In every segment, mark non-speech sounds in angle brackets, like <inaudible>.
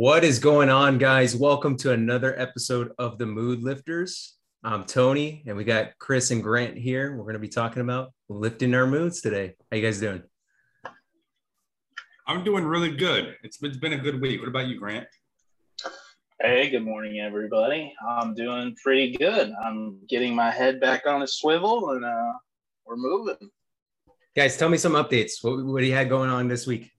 What is going on, guys? Welcome to another episode of the Mood Lifters. I'm Tony, and we got Chris and Grant here. We're going to be talking about lifting our moods today. How you guys doing? I'm doing really good. It's, it's been a good week. What about you, Grant? Hey, good morning, everybody. I'm doing pretty good. I'm getting my head back on a swivel, and uh, we're moving. Guys, tell me some updates. What, what do you had going on this week?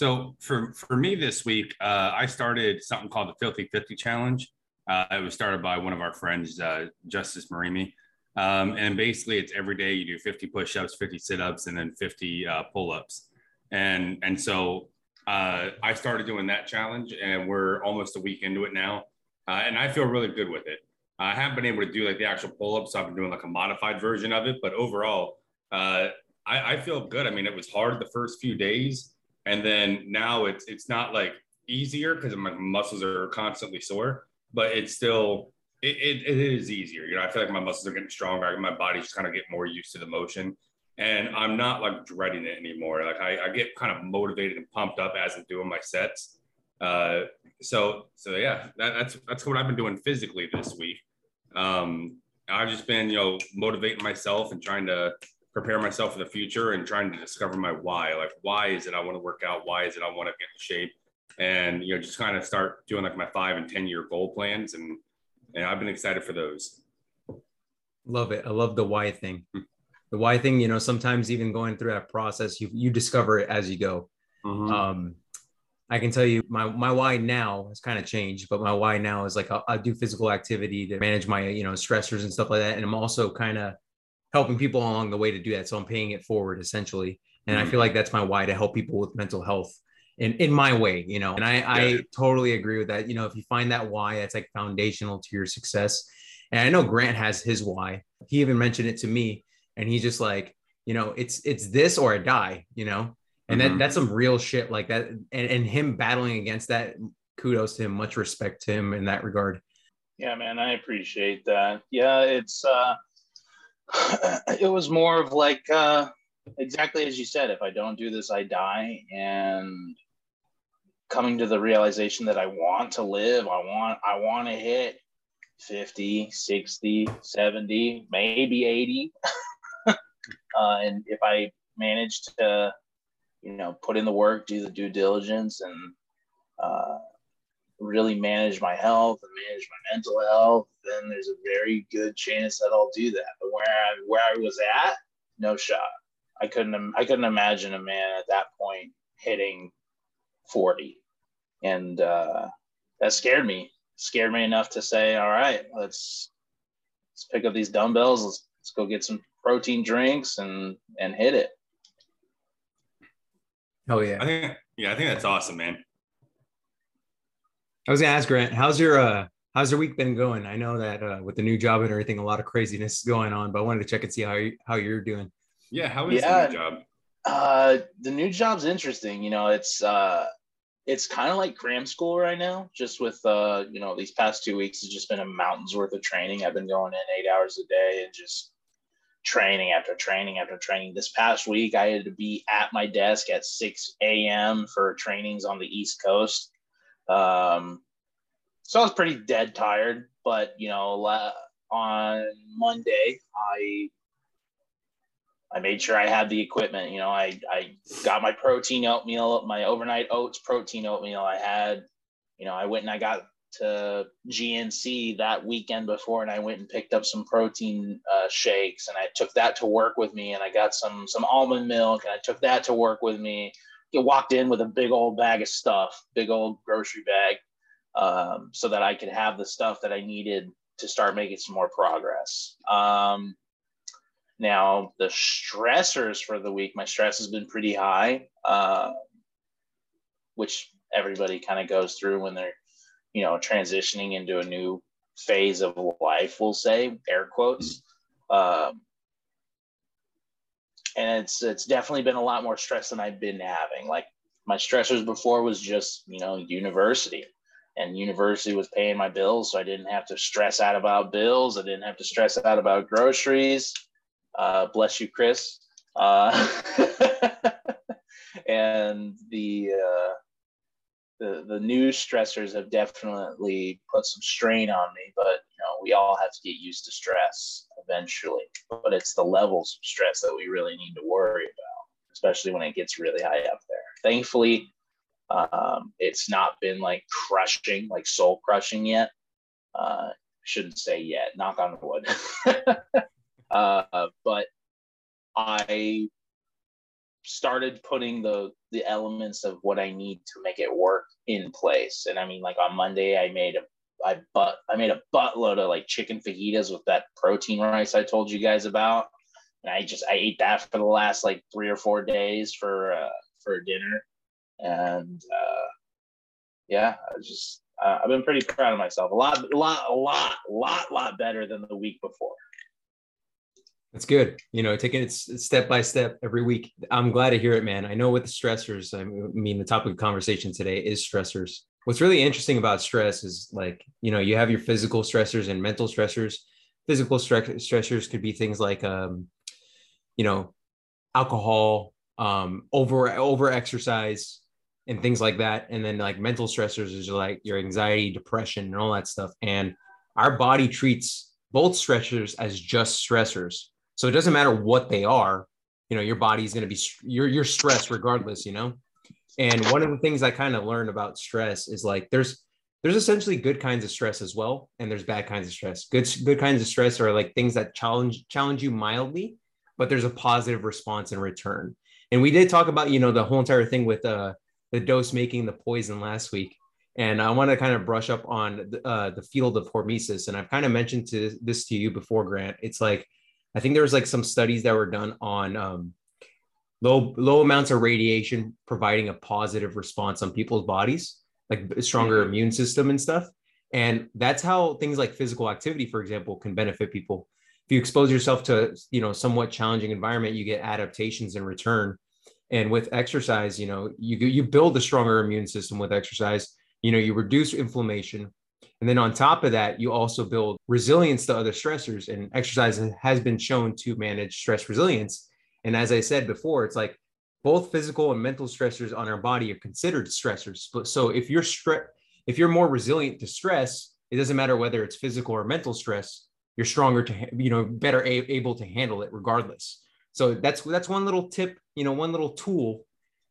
So for for me this week, uh, I started something called the Filthy Fifty Challenge. Uh, it was started by one of our friends, uh, Justice Marimi. Um, and basically, it's every day you do 50 push-ups, 50 sit-ups, and then 50 uh, pull-ups. And and so uh, I started doing that challenge, and we're almost a week into it now, uh, and I feel really good with it. I haven't been able to do like the actual pull-ups. So I've been doing like a modified version of it, but overall, I, I feel good. I mean, it was hard the first few days and then now it's it's not like easier because my muscles are constantly sore, but it's still it, it, it is easier. You know, I feel like my muscles are getting stronger. My body's just kind of getting more used to the motion. And I'm not like dreading it anymore. Like I, I get kind of motivated and pumped up as I'm doing my sets. Uh, so so yeah, that, that's that's what I've been doing physically this week. Um, I've just been you know motivating myself and trying to prepare myself for the future and trying to discover my why. Like, why is it I want to work out? Why is it I want to get in shape? And you know, just kind of start doing like my five and ten year goal plans, and and I've been excited for those. Love it. I love the why thing. Hmm. The why thing, you know, sometimes even going through that process, you you discover it as you go. Mm-hmm. Um, I can tell you my my why now has kind of changed, but my why now is like i do physical activity to manage my you know stressors and stuff like that, and I'm also kind of helping people along the way to do that. So I'm paying it forward essentially. And mm-hmm. I feel like that's my why to help people with mental health in, in my way, you know, and I, yeah. I totally agree with that. You know, if you find that why, that's like foundational to your success. And I know Grant has his why. He even mentioned it to me and he's just like, you know, it's, it's this or I die, you know, and mm-hmm. that that's some real shit like that. And, and him battling against that, kudos to him, much respect to him in that regard. Yeah, man, I appreciate that. Yeah, it's, uh, <laughs> it was more of like uh, exactly as you said if i don't do this i die. And coming to the realization that i want to live i want i want to hit 50 60 70 maybe 80 <laughs> uh, and if i manage to you know put in the work do the due diligence and uh, really manage my health and manage my mental health, then there's a very good chance that I'll do that. But where I, where I was at, no shot. I couldn't I couldn't imagine a man at that point hitting 40, and uh, that scared me. Scared me enough to say, all right, let's let's pick up these dumbbells. Let's let's go get some protein drinks and and hit it. Oh yeah. I think yeah, I think that's awesome, man. I was gonna ask Grant, how's your uh how's your week been going? I know that uh with the new job and everything, a lot of craziness is going on, but I wanted to check and see how you how you're doing. Yeah, how is yeah, the new job? Uh the new job's interesting. You know, it's uh it's kind of like cram school right now, just with uh, you know, these past two weeks has just been a mountain's worth of training. I've been going in eight hours a day and just training after training after training. This past week, I had to be at my desk at 6 a.m. for trainings on the East Coast. Um, so I was pretty dead tired, but you know, on Monday, I I made sure I had the equipment. You know, I I got my protein oatmeal, my overnight oats protein oatmeal. I had, you know, I went and I got to GNC that weekend before, and I went and picked up some protein uh, shakes, and I took that to work with me, and I got some some almond milk, and I took that to work with me you walked in with a big old bag of stuff, big old grocery bag, um, so that I could have the stuff that I needed to start making some more progress. Um, now, the stressors for the week, my stress has been pretty high, uh, which everybody kind of goes through when they're, you know, transitioning into a new phase of life, we'll say, air quotes. Um, and it's it's definitely been a lot more stress than I've been having. Like my stressors before was just you know university, and university was paying my bills, so I didn't have to stress out about bills. I didn't have to stress out about groceries. Uh, bless you, Chris. Uh, <laughs> and the uh, the the new stressors have definitely put some strain on me, but you know we all have to get used to stress eventually. But it's the levels of stress that we really need to worry about, especially when it gets really high up there. Thankfully, um, it's not been like crushing, like soul crushing yet. Uh, shouldn't say yet. Knock on wood. <laughs> uh, but I started putting the the elements of what I need to make it work in place. And I mean, like on Monday, I made a I but I made a buttload of like chicken fajitas with that protein rice I told you guys about. And I just I ate that for the last like three or four days for uh, for dinner, and uh, yeah, I just uh, I've been pretty proud of myself. A lot, a lot, a lot, lot, lot better than the week before. That's good. You know, taking it step by step every week. I'm glad to hear it, man. I know with the stressors, I mean, the topic of conversation today is stressors. What's really interesting about stress is like, you know, you have your physical stressors and mental stressors. Physical stressors could be things like, um, you know, alcohol, um, over over exercise, and things like that. And then like mental stressors is like your anxiety, depression, and all that stuff. And our body treats both stressors as just stressors. So it doesn't matter what they are, you know, your body's going to be, you're, you're stressed regardless, you know? And one of the things I kind of learned about stress is like, there's, there's essentially good kinds of stress as well. And there's bad kinds of stress. Good, good kinds of stress are like things that challenge, challenge you mildly, but there's a positive response in return. And we did talk about, you know, the whole entire thing with uh, the dose making the poison last week. And I want to kind of brush up on uh, the field of hormesis. And I've kind of mentioned to this to you before, Grant. It's like I think there was like some studies that were done on um, low low amounts of radiation providing a positive response on people's bodies, like a stronger mm-hmm. immune system and stuff. And that's how things like physical activity, for example, can benefit people. If you expose yourself to you know somewhat challenging environment, you get adaptations in return. And with exercise, you know, you you build a stronger immune system with exercise. You know, you reduce inflammation, and then on top of that, you also build resilience to other stressors. And exercise has been shown to manage stress resilience. And as I said before, it's like both physical and mental stressors on our body are considered stressors. So if you're stre- if you're more resilient to stress, it doesn't matter whether it's physical or mental stress, you're stronger to you know better a- able to handle it regardless. So that's that's one little tip, you know, one little tool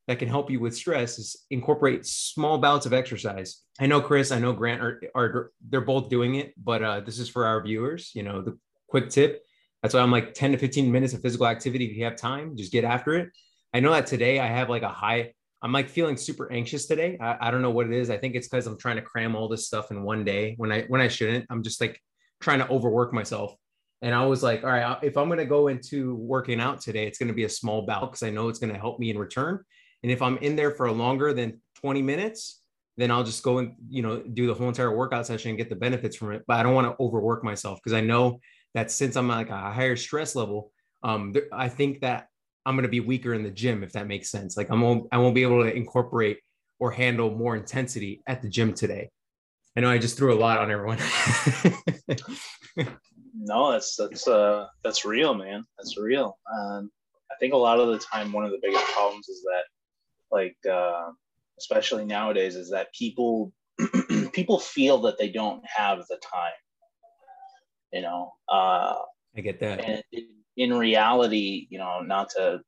that can help you with stress is incorporate small bouts of exercise. I know Chris, I know Grant are, are they're both doing it, but uh, this is for our viewers. You know, the quick tip. That's why I'm like 10 to 15 minutes of physical activity. If you have time, just get after it. I know that today I have like a high, I'm like feeling super anxious today. I, I don't know what it is. I think it's because I'm trying to cram all this stuff in one day when I when I shouldn't. I'm just like trying to overwork myself. And I was like, all right, if I'm going to go into working out today, it's going to be a small bout because I know it's going to help me in return. And if I'm in there for longer than 20 minutes, then I'll just go and you know do the whole entire workout session and get the benefits from it. But I don't want to overwork myself because I know that since I'm like a higher stress level, um, I think that I'm going to be weaker in the gym if that makes sense. Like I'm won't, I won't be able to incorporate or handle more intensity at the gym today. I know I just threw a lot on everyone. <laughs> no, that's that's uh that's real, man. That's real. Um, I think a lot of the time one of the biggest problems is that like uh, especially nowadays is that people <clears throat> people feel that they don't have the time you know uh, i get that. and in reality you know not to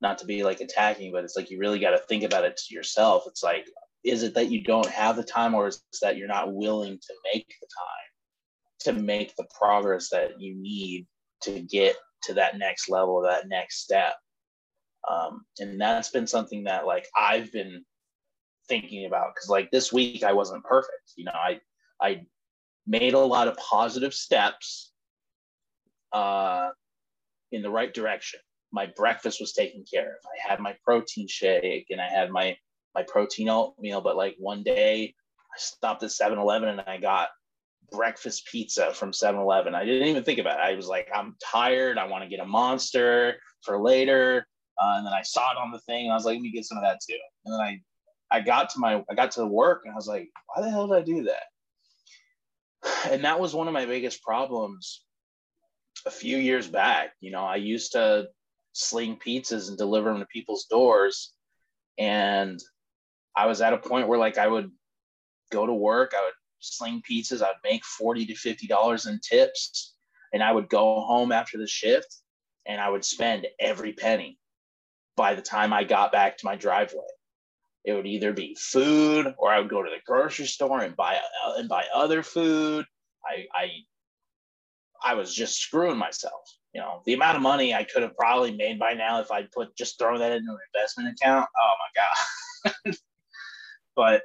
not to be like attacking but it's like you really got to think about it to yourself. It's like is it that you don't have the time or is it that you're not willing to make the time to make the progress that you need to get to that next level that next step? Um, and that's been something that like I've been thinking about because like this week I wasn't perfect. You know, I I made a lot of positive steps uh, in the right direction. My breakfast was taken care of. I had my protein shake and I had my my protein oatmeal. But like one day I stopped at 7-Eleven and I got breakfast pizza from 7-Eleven. I didn't even think about it. I was like, I'm tired. I want to get a monster for later. Uh, and then I saw it on the thing and I was like, let me get some of that too. And then I, I got to my, I got to work and I was like, why the hell did I do that? And that was one of my biggest problems a few years back. You know, I used to sling pizzas and deliver them to people's doors. And I was at a point where like I would go to work, I would sling pizzas, I'd make 40 to 50 dollars in tips, and I would go home after the shift and I would spend every penny by the time I got back to my driveway. It would either be food or I would go to the grocery store and buy uh, and buy other food. I I I was just screwing myself. You know, the amount of money I could have probably made by now if I'd put just throw that into an investment account. Oh my god. <laughs> but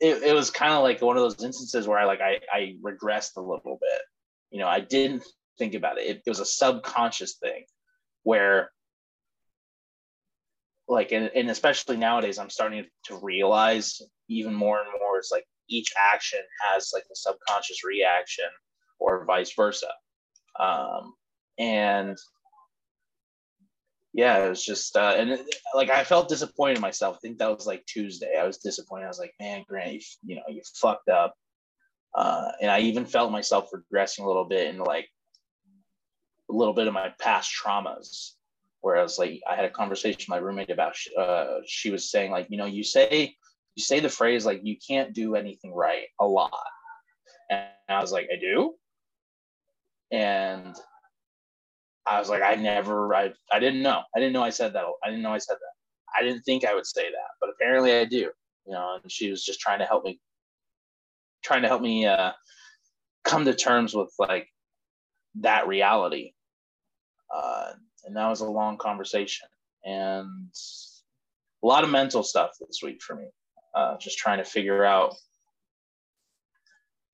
it, it was kind of like one of those instances where I like I, I regressed a little bit. You know, I didn't think about it. It, it was a subconscious thing where like and, and especially nowadays i'm starting to realize even more and more it's like each action has like a subconscious reaction or vice versa um, and yeah, it was just uh, and it, like I felt disappointed in myself. I think that was like Tuesday. I was disappointed. I was like, man, Grant, you, you know, you fucked up. Uh, and I even felt myself regressing a little bit into like a little bit of my past traumas. Where I was like, I had a conversation with my roommate about. Uh, she was saying like, you know, you say you say the phrase like you can't do anything right a lot, and I was like, I do, and I was like, I never, I, I didn't know. I didn't know I said that. I didn't know I said that. I didn't think I would say that, but apparently I do. You know, and she was just trying to help me, trying to help me uh, come to terms with like that reality. Uh, and that was a long conversation and a lot of mental stuff this week for me. Uh, just trying to figure out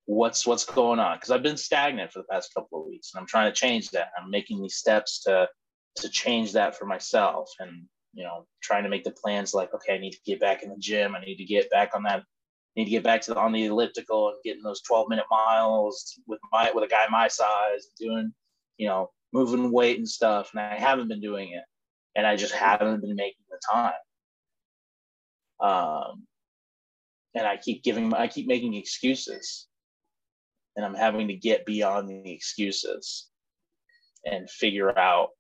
what's what's going on because I've been stagnant for the past couple of weeks and I'm trying to change that. I'm making these steps to to change that for myself and you know trying to make the plans like okay I need to get back in the gym I need to get back on that I need to get back to the, on the elliptical and getting those 12 minute miles with my with a guy my size doing you know moving weight and stuff and I haven't been doing it and I just haven't been making the time um and I keep giving I keep making excuses and I'm having to get beyond the excuses and figure out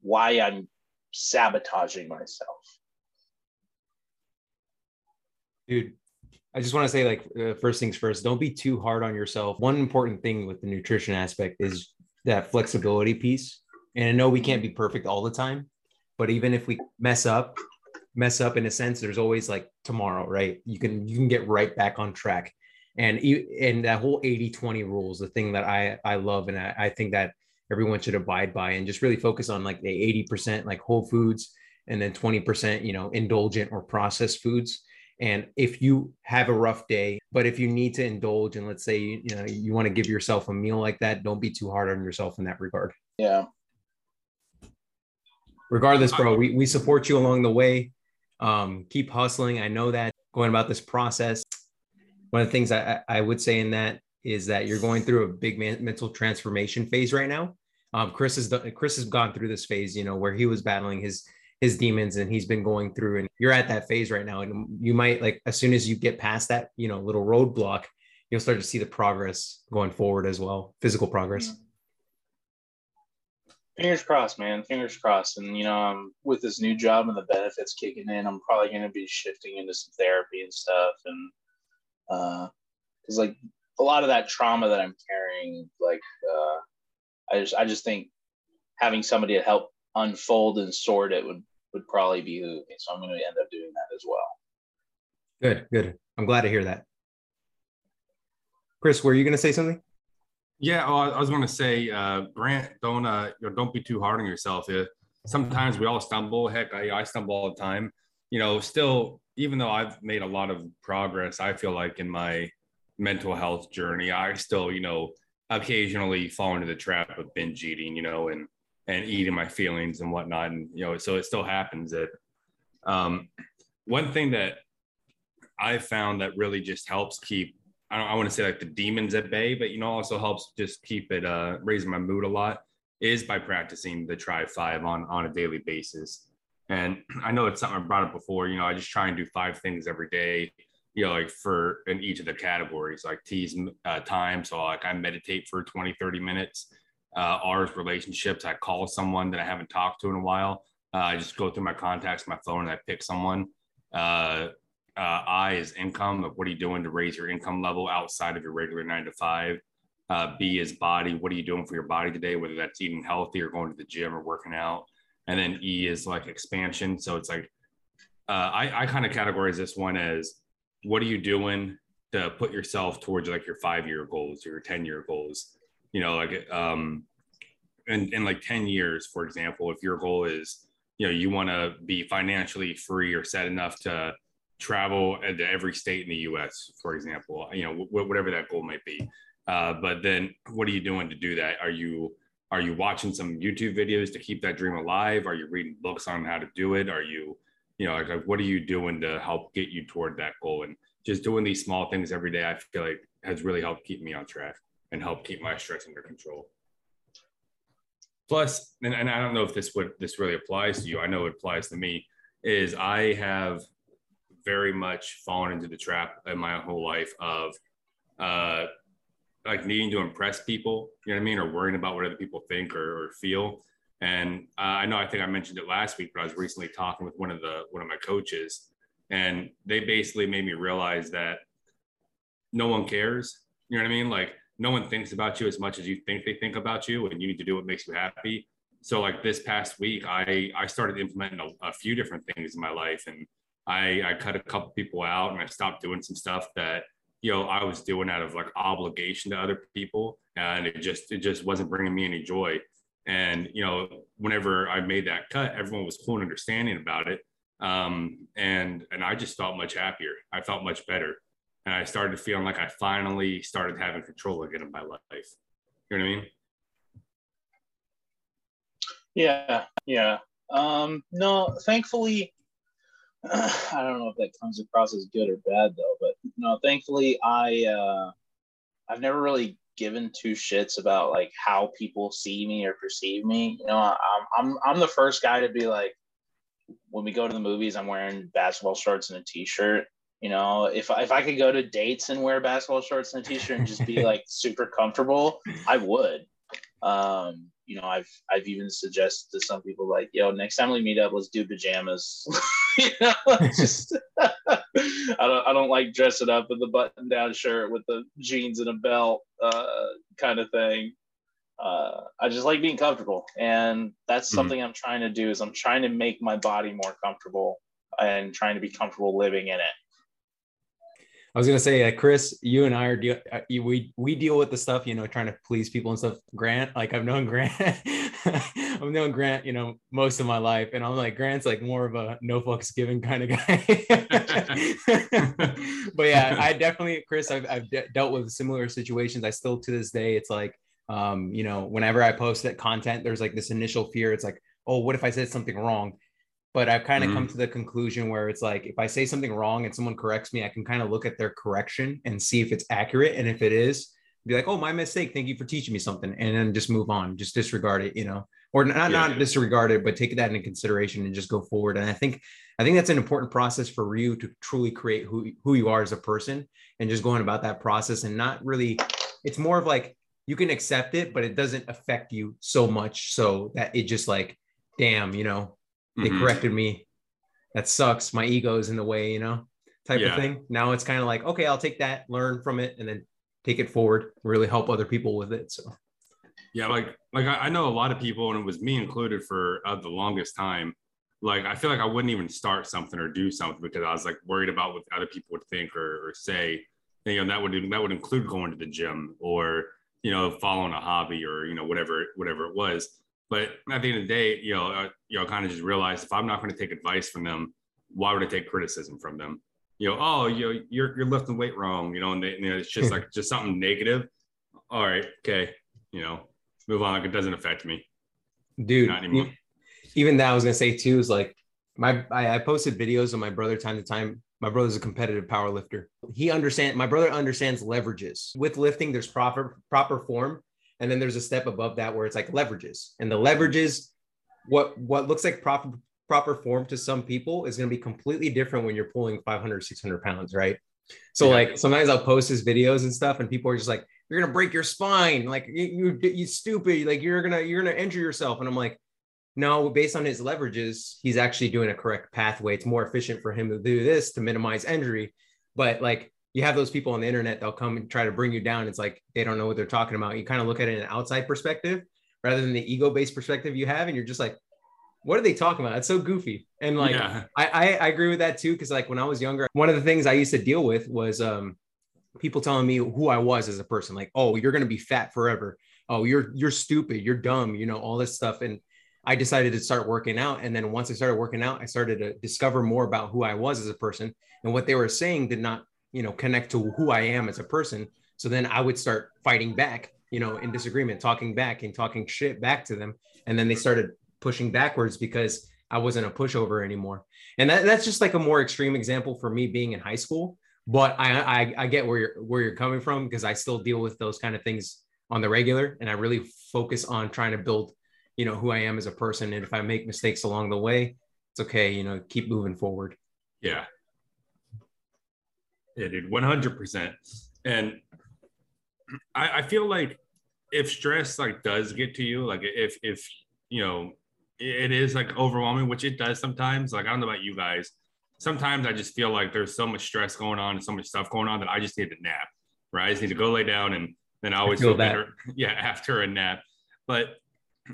why I'm sabotaging myself. Dude, I just want to say, like, uh, first things first, don't be too hard on yourself. One important thing with the nutrition aspect is that flexibility piece. And I know we can't be perfect all the time, but even if we mess up, mess up in a sense, there's always like tomorrow, right? You can you can get right back on track and and that whole 80 20 rule is the thing that i i love and I, I, think that everyone should abide by and just really focus on like the 80% like whole foods and then 20% you know indulgent or processed foods and if you have a rough day but if you need to indulge and let's say you know you want to give yourself a meal like that don't be too hard on yourself in that regard. Yeah. Regardless bro we, we support you along the way. Um, keep hustling. I know that. Going about this process one of the things I, I would say in that is that you're going through a big man, mental transformation phase right now. Um, Chris has done, Chris has gone through this phase, you know, where he was battling his his demons and he's been going through and you're at that phase right now and you might like as soon as you get past that you know little roadblock you'll start to see the progress going forward as well physical progress. Fingers crossed man. Fingers crossed. And you know um, with this new job and the benefits kicking in i'm probably going to be shifting into some therapy and stuff and uh because like a lot of that trauma that I'm carrying, like uh, I just I just think having somebody to help unfold and sort it would would probably be me. So I'm going to end up doing that as well. Good, good. I'm glad to hear that. Chris, were you going to say something? Yeah, oh, I was going to say, uh, Grant, don't uh, you know, don't be too hard on yourself. Yeah. Sometimes we all stumble. Heck, I, I stumble all the time. You know, still even though I've made a lot of progress, I feel like in my mental health journey, I still, you know, occasionally fall into the trap of binge eating, you know, and and eating my feelings and whatnot. And you know, so it still happens that um one thing that I found that really just helps keep I don't I want to say like the demons at bay, but you know, also helps just keep it uh raising my mood a lot is by practicing the try five on on a daily basis. And I know it's something I brought up before. You know, I just try and do five things every day. You know, like for in each of the categories, like T's uh, time. So like I meditate for 20, 30 minutes. Uh, R's relationships. I call someone that I haven't talked to in a while. Uh, I just go through my contacts, my phone, and I pick someone. Uh, uh, I is income. Like, what are you doing to raise your income level outside of your regular nine to five? Uh, B is body. What are you doing for your body today? Whether that's eating healthy or going to the gym or working out. And then E is like expansion. So it's like uh, I, I kind of categorize this one as what are you doing to put yourself towards like your five year goals or your 10 year goals? You know, like um, in, in like 10 years, for example, if your goal is, you know, you want to be financially free or set enough to travel to every state in the US, for example, you know, w- whatever that goal might be. Uh, but then what are you doing to do that? Are you are you watching some YouTube videos to keep that dream alive? Are you reading books on how to do it? Are you, you know, like, like what are you doing to help get you toward that goal? And just doing these small things every day, I feel like has really helped keep me on track and help keep my stress under control. Plus, and, and I don't know if this would this really applies to you. I know it applies to me. Is I have very much fallen into the trap in my whole life of uh, like needing to impress people, you know what I mean, or worrying about what other people think or, or feel. And uh, I know I think I mentioned it last week, but I was recently talking with one of the one of my coaches, and they basically made me realize that no one cares. You know what I mean? Like no one thinks about you as much as you think they think about you, and you need to do what makes you happy. So like this past week, I I started implementing a, a few different things in my life, and I I cut a couple people out, and I stopped doing some stuff that you know I was doing out of like obligation to other people, and it just it just wasn't bringing me any joy. And you know, whenever I made that cut, everyone was cool and understanding about it, um, and and I just felt much happier. I felt much better, and I started feeling like I finally started having control again of my life. You know what I mean? Yeah, yeah. Um, no, thankfully, <sighs> I don't know if that comes across as good or bad though, but no, thankfully I uh I've never really given two shits about like how people see me or perceive me. You know, I'm I'm I'm the first guy to be like when we go to the movies, I'm wearing basketball shorts and a t-shirt. You know, if if I could go to dates and wear basketball shorts and a t-shirt and just be like <laughs> super comfortable, I would. Um, you know, I've I've even suggested to some people like, yo, next time we meet up, let's do pajamas. <laughs> you know, <laughs> just I don't I don't like dressing up with the button down shirt with the jeans and a belt uh, kind of thing. Uh, I just like being comfortable, and that's mm-hmm. something I'm trying to do. Is I'm trying to make my body more comfortable and trying to be comfortable living in it. I was gonna say, uh, Chris, you and I are deal. Uh, we we deal with the stuff, you know, trying to please people and stuff. Grant, like I've known Grant, <laughs> I've known Grant, you know, most of my life, and I'm like Grant's like more of a no fucks given kind of guy. <laughs> but yeah, I definitely, Chris, I've I've de- dealt with similar situations. I still to this day, it's like, um, you know, whenever I post that content, there's like this initial fear. It's like, oh, what if I said something wrong? But I've kind of mm-hmm. come to the conclusion where it's like if I say something wrong and someone corrects me, I can kind of look at their correction and see if it's accurate. And if it is, be like, oh, my mistake. Thank you for teaching me something. And then just move on, just disregard it, you know, or not, yeah. not disregard it, but take that into consideration and just go forward. And I think, I think that's an important process for you to truly create who, who you are as a person and just going about that process and not really, it's more of like, you can accept it, but it doesn't affect you so much so that it just like, damn, you know, they mm-hmm. corrected me. That sucks. My ego is in the way, you know, type yeah. of thing. Now it's kind of like, okay, I'll take that, learn from it, and then take it forward, really help other people with it. So yeah, like like I know a lot of people, and it was me included for uh, the longest time. Like I feel like I wouldn't even start something or do something because I was like worried about what other people would think or, or say. And, you know, that would that would include going to the gym or you know following a hobby or you know whatever whatever it was. But at the end of the day, you know, uh, you know, kind of just realize if I'm not going to take advice from them, why would I take criticism from them? You know, oh, you know, you're you're lifting weight wrong. You know, and they, you know, it's just like just something negative. All right, okay, you know, move on. Like it doesn't affect me, dude. Not anymore. Even that I was gonna say too is like my I, I posted videos of my brother time to time. My brother's a competitive power lifter. He understands. My brother understands leverages with lifting. There's proper proper form and then there's a step above that where it's like leverages and the leverages what what looks like proper proper form to some people is going to be completely different when you're pulling 500 600 pounds right so yeah. like sometimes i'll post his videos and stuff and people are just like you're gonna break your spine like you you, you stupid like you're gonna you're gonna injure yourself and i'm like no, based on his leverages, he's actually doing a correct pathway. It's more efficient for him to do this to minimize injury. But like you have those people on the internet, they'll come and try to bring you down. It's like they don't know what they're talking about. You kind of look at it in an outside perspective rather than the ego-based perspective you have, and you're just like, what are they talking about? It's so goofy. And like yeah. I, I, I agree with that too, because like when I was younger, one of the things I used to deal with was um people telling me who I was as a person, like, oh, you're gonna be fat forever. Oh, you're you're stupid, you're dumb, you know, all this stuff. And I decided to start working out. And then once I started working out, I started to discover more about who I was as a person. And what they were saying did not, you know, connect to who I am as a person. So then I would start fighting back, you know, in disagreement, talking back and talking shit back to them. And then they started pushing backwards because I wasn't a pushover anymore. And that, that's just like a more extreme example for me being in high school. But I, I, I get where you're where you're coming from because I still deal with those kind of things on the regular, and I really focus on trying to build, you know, who I am as a person. And if I make mistakes along the way, it's okay. You know, keep moving forward. Yeah. Yeah, dude, one hundred percent. And I, I feel like if stress like does get to you, like if if you know it is like overwhelming, which it does sometimes. Like I don't know about you guys. Sometimes I just feel like there's so much stress going on and so much stuff going on that I just need a nap. Right. I just need to go lay down and then I always I feel, feel better. <laughs> Yeah, after a nap. But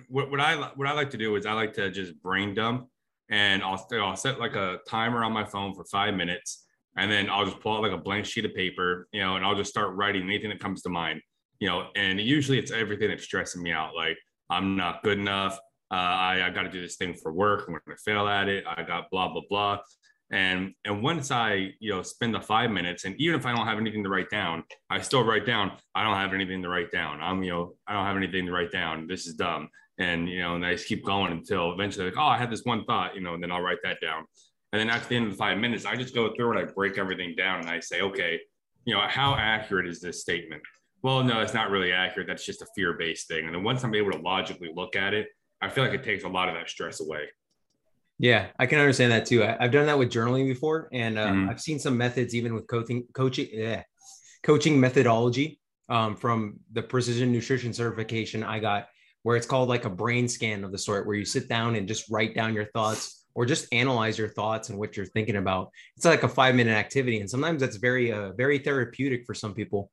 what, what I what I like to do is I like to just brain dump and I'll I'll set like a timer on my phone for five minutes and then I'll just pull out like a blank sheet of paper, you know, and I'll just start writing anything that comes to mind, you know, and usually it's everything that's stressing me out. Like I'm not good enough. Uh, I, I got to do this thing for work. I'm going to fail at it. I got blah blah blah. And and once I you know spend the five minutes, and even if I don't have anything to write down, I still write down. I don't have anything to write down. I'm you know I don't have anything to write down. This is dumb. And you know, and I just keep going until eventually, like, oh, I had this one thought, you know, and then I'll write that down. And then at the end of the five minutes, I just go through and I break everything down and I say, okay, you know, how accurate is this statement? Well, no, it's not really accurate. That's just a fear based thing. And then once I'm able to logically look at it, I feel like it takes a lot of that stress away. Yeah, I can understand that too. I, have done that with journaling before, and uh, mm-hmm. I've seen some methods even with coaching, coaching, yeah, coaching methodology um, from the precision nutrition certification I got, where it's called like a brain scan of the sort, where you sit down and just write down your thoughts or just analyze your thoughts and what you're thinking about. It's like a five minute activity, and sometimes that's very, uh, very therapeutic for some people.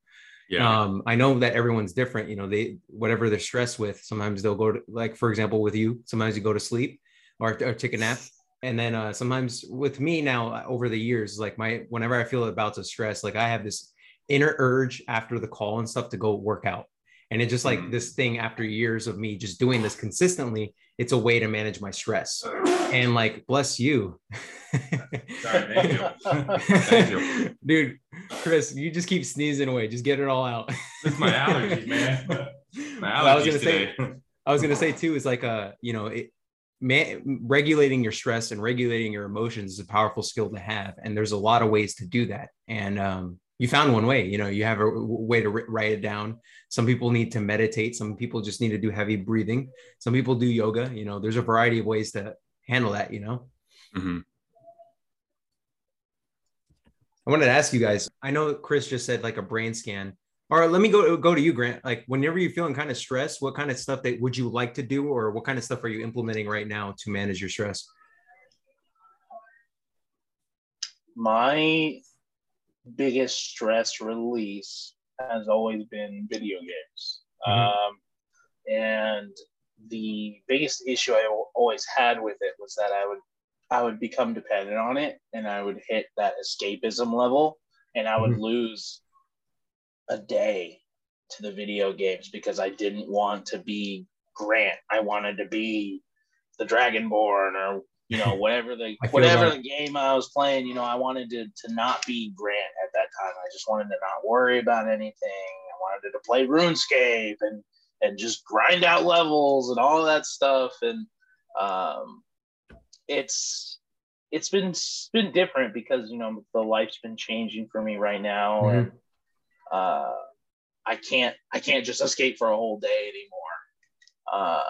Yeah. Um, I know that everyone's different. You know, they whatever they're stressed with, sometimes they'll go to like, for example, with you, sometimes you go to sleep or, or take a nap. And then uh, sometimes with me now uh, over the years, like my whenever I feel about to stress, like I have this inner urge after the call and stuff to go work out. And it's just like mm. this thing after years of me just doing this consistently, it's a way to manage my stress. <laughs> And like, bless you. Sorry, thank you. thank <laughs> you. Dude, Chris, you just keep sneezing away. Just get it all out. It's my allergies, man. <laughs> My allergies I was gonna today. say I was gonna say too, is like uh, you know, it, man, regulating your stress and regulating your emotions is a powerful skill to have. And there's a lot of ways to do that. And um, you found one way you know you have a way to write it down. Some people need to meditate some people just need to do heavy breathing. Some people do yoga you know there's a variety of ways to handle that you know? Mm-hmm. i wanted to ask you guys i know chris just said like a brain scan. All right let me go go to you grant. Like whenever you're feeling kind of stressed what kind of stuff that would you like to do or what kind of stuff are you implementing right now to manage your stress? My biggest stress release has always been video games. Mm-hmm. Um, and the biggest issue I always had with it was that I would I would become dependent on it and I would hit that escapism level and I would mm-hmm. lose a day to the video games because I didn't want to be Grant. I wanted to be the Dragonborn or you know, whatever the whatever the game I was playing, you know, I wanted to to not be Grant at that time. I just wanted to not worry about anything. I wanted to play RuneScape and and just grind out levels and all that stuff. And um, it's it's been it's been different because you know the life's been changing for me right now, mm-hmm. and uh, I can't I can't just escape for a whole day anymore. Uh,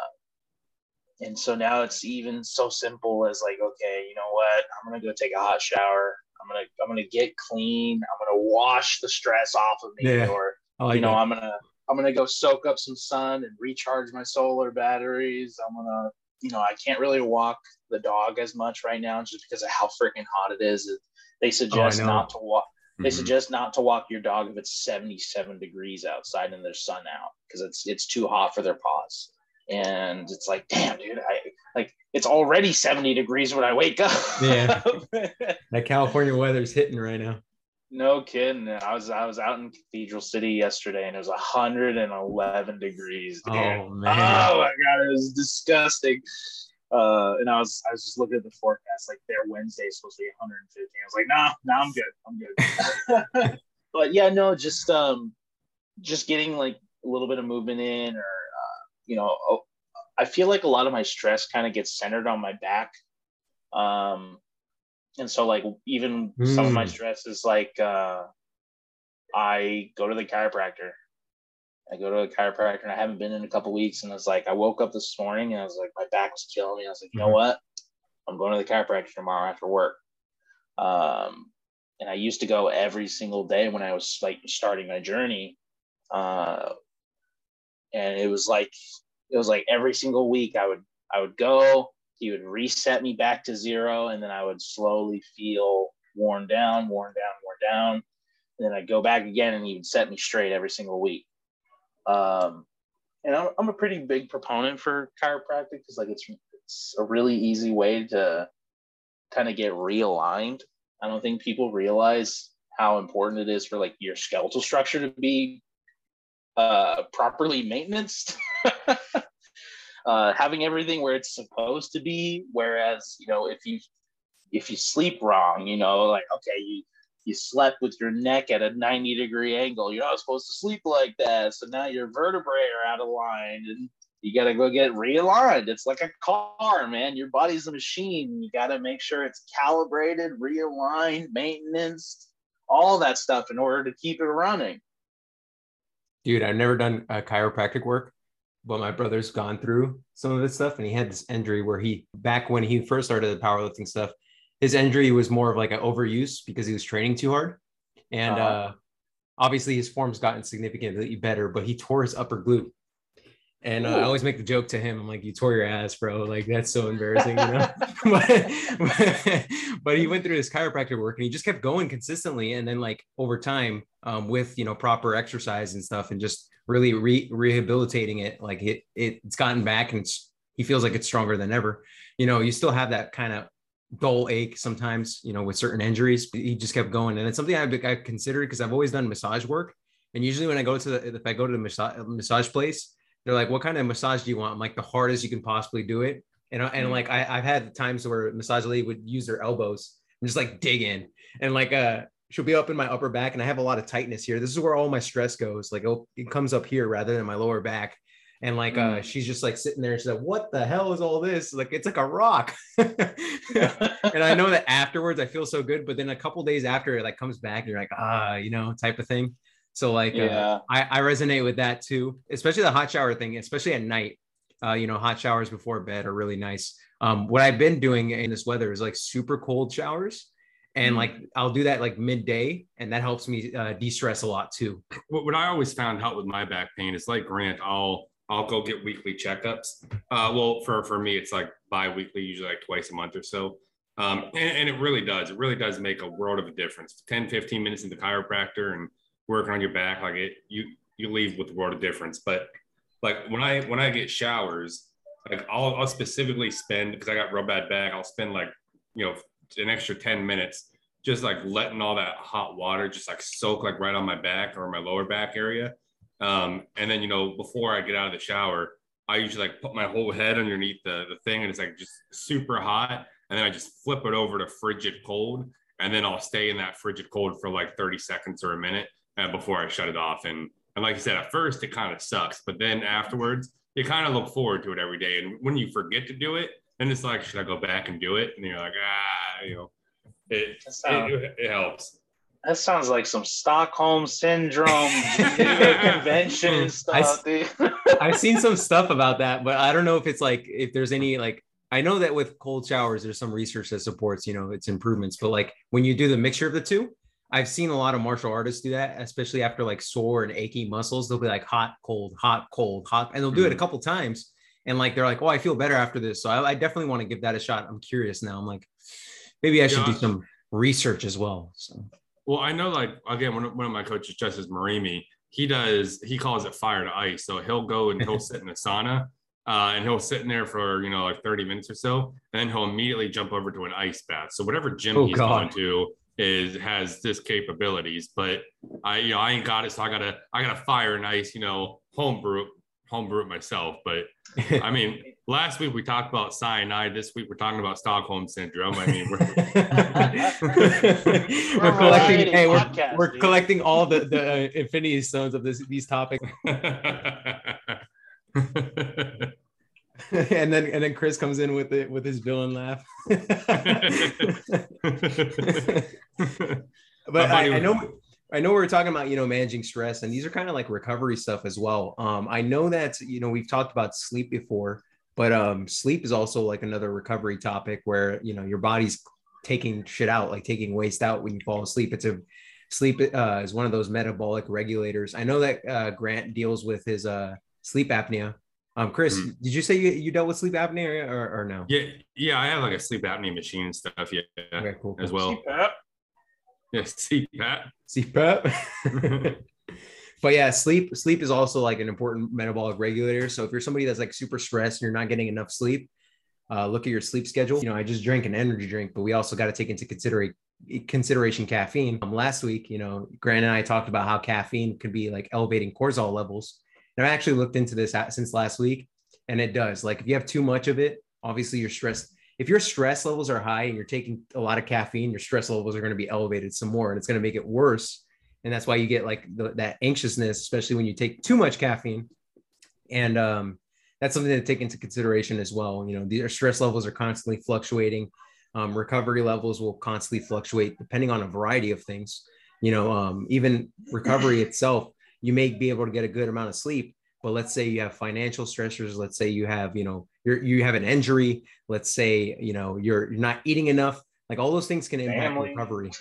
and so now it's even so simple as like, okay, you know what? I'm gonna go take a hot shower. I'm gonna I'm gonna get clean. I'm gonna wash the stress off of me, yeah. or like you know, that. I'm gonna I'm gonna go soak up some sun and recharge my solar batteries. I'm gonna you know, I can't really walk the dog as much right now just because of how freaking hot it is. They suggest oh, not to walk. Mm-hmm. They suggest not to walk your dog if it's 77 degrees outside and there's sun out because it's it's too hot for their paws. And it's like, damn, dude, I like it's already 70 degrees when I wake up. yeah. <laughs> that California weather's hitting right now. No kidding. I was I was out in Cathedral City yesterday and it was 111 degrees. Dude. Oh man. Oh my god, it was disgusting. Uh, and I was I was just looking at the forecast, like their Wednesday is supposed to be 150. I was like, nah, nah, I'm good. I'm good. <laughs> but yeah, no, just um just getting like a little bit of movement in or you know, oh, I feel like a lot of my stress kind of gets centered on my back. Um and so like even mm. some of my hmm. stress is like uh i go to the chiropractor i go to the chiropractor and i haven't been in a couple weeks and it's like i woke up this morning and i was like my back was killing me i was like you know mm-hmm. what i'm going to the chiropractor tomorrow after work um and i used to go every single day when i was like starting my journey uh and it was like it was like every single week i would i would go he would reset me back to zero and then i would slowly feel worn down worn down worn down. And then i'd go back again and he would set me straight every single week. Um, and I'm, I'm a pretty big proponent for chiropractic because like it's, it's a really easy way to kind of get realigned. I don't think people realize how important it is for like your skeletal structure to be uh, properly maintained <laughs> uh, having everything where it's supposed to be. Whereas, you know, if you if you sleep wrong, you know, like okay, you you slept with your neck at a 90 degree angle. You're not supposed to sleep like that. So now your vertebrae are out of line and you got to go get realigned. It's like a car, man. Your body's a machine. You got to make sure it's calibrated, realigned, maintenance, all that stuff in order to keep it running. Dude, I've never done uh, chiropractic work, but my brother's gone through some of this stuff and he had this injury where he back when he first started the powerlifting stuff his injury was more of like an overuse because he was training too hard and uh-huh. uh obviously his form's gotten significantly better but he tore his upper glute and uh, I always make the joke to him. I'm like, "You tore your ass, bro. Like that's so embarrassing, you know." <laughs> <laughs> but, <laughs> but, he went through his chiropractor work, and he just kept going consistently. And then, like over time, um, with you know proper exercise and stuff, and just really re- rehabilitating it, like it, it it's gotten back, and it's he feels like it's stronger than ever. You know, you still have that kind of dull ache sometimes, you know, with certain injuries. He just kept going, and it's something I've, I've considered because I've always done massage work, and usually when I go to the if I go to the massage massage place they're like, what kind of massage do you want? I'm like, the hardest you can possibly do it. And, and mm-hmm. like, I, I've had times where massage lady would use their elbows and just like dig in and like, uh, she'll be up in my upper back and I have a lot of tightness here. This is where all my stress goes. Like, oh, it comes up here rather than my lower back. And like, uh, mm. she's just like sitting there. She's like, what the hell is all this? Like, it's like a rock. <laughs> and I know that afterwards I feel so good, but then a couple days after it like comes back and you're like, ah, you know, type of thing. So like, uh, yeah. uh, I, I resonate with that too, especially the hot shower thing, especially at night. Uh, you know, hot showers before bed are really nice. Um, what I've been doing in this weather is like super cold showers. And mm. like I'll do that like midday, and that helps me uh, de-stress a lot too. What, what I always found help with my back pain is like Grant, I'll I'll go get weekly checkups. Uh, well, for for me, it's like bi-weekly, usually like twice a month or so. Um, and, and, it really does. It really does make a world of a difference. 10, 15 minutes in the chiropractor and working on your back, like it, you you leave with the world of difference. But like when I when I get showers, like I'll, I'll specifically spend because I got real bad back. I'll spend like you know an extra ten minutes just like letting all that hot water just like soak like right on my back or my lower back area. Um, and then you know before I get out of the shower, I usually like put my whole head underneath the the thing and it's like just super hot, and then I just flip it over to frigid cold, and then I'll stay in that frigid cold for like 30 seconds or a minute uh, before I shut it off. And and like I said, at first it kind of sucks, but then afterwards you kind of look forward to it every day. And when you forget to do it, then it's like, should I go back and do it? And you're like, ah, you know, it sounds, it, it, helps. That sounds like some Stockholm syndrome <laughs> convention stuff. I, <laughs> I've seen some stuff about that, but I don't know if it's like if there's any like I know that with cold showers, there's some research that supports, you know, its improvements. But like when you do the mixture of the two, I've seen a lot of martial artists do that, especially after like sore and achy muscles. They'll be like hot, cold, hot, cold, hot, and they'll do mm. it a mm. couple times. and like they're like, oh, I feel better after this. So I, I definitely want to give that a shot. I'm curious now. I'm like, maybe I should do some research as well. So well, I know like again, one of, one of my coaches, Justice Marimi, he does he calls it fire to ice. So he'll go and he'll sit in a sauna. Uh, and he'll sit in there for you know like 30 minutes or so and then he'll immediately jump over to an ice bath so whatever gym oh, he's God. going to is has this capabilities but i you know i ain't got it so i gotta i gotta fire an ice you know home brew homebrew it myself. But I <laughs> mean, last week we talked about cyanide. This week we're talking about Stockholm syndrome. I mean, we're, <laughs> we're collecting. Hey, we're, we're collecting all the the uh, infinity stones of this these topics. <laughs> <laughs> and then and then Chris comes in with it with his villain laugh. <laughs> but I, I know I know we are talking about, you know, managing stress, and these are kind of like recovery stuff as well. Um, I know that, you know, we've talked about sleep before, but um, sleep is also like another recovery topic where, you know, your body's taking shit out, like taking waste out when you fall asleep. It's a sleep uh, is one of those metabolic regulators. I know that uh, Grant deals with his uh, sleep apnea. Um, Chris, mm-hmm. did you say you, you dealt with sleep apnea or, or no? Yeah, yeah, I have like a sleep apnea machine and stuff. Yeah, okay, cool, cool. as well. CPAP. Yeah, CPAP. CPAP. <laughs> <laughs> but yeah, sleep sleep is also like an important metabolic regulator. So if you're somebody that's like super stressed and you're not getting enough sleep, uh, look at your sleep schedule. You know, I just drank an energy drink, but we also got to take into consideration consideration caffeine. Um, last week, you know, Grant and I talked about how caffeine could be like elevating cortisol levels. And I've actually looked into this since last week, and it does. Like if you have too much of it, obviously you're stressed if your stress levels are high and you're taking a lot of caffeine, your stress levels are going to be elevated some more and it's going to make it worse. And that's why you get like the, that anxiousness, especially when you take too much caffeine. And um, that's something to take into consideration as well. You know, the stress levels are constantly fluctuating. Um, recovery levels will constantly fluctuate depending on a variety of things. You know, um, even recovery itself, you may be able to get a good amount of sleep, but let's say you have financial stressors. Let's say you have, you know, you're, you have an injury. Let's say, you know, you're, you're not eating enough. Like all those things can impact Family. recovery.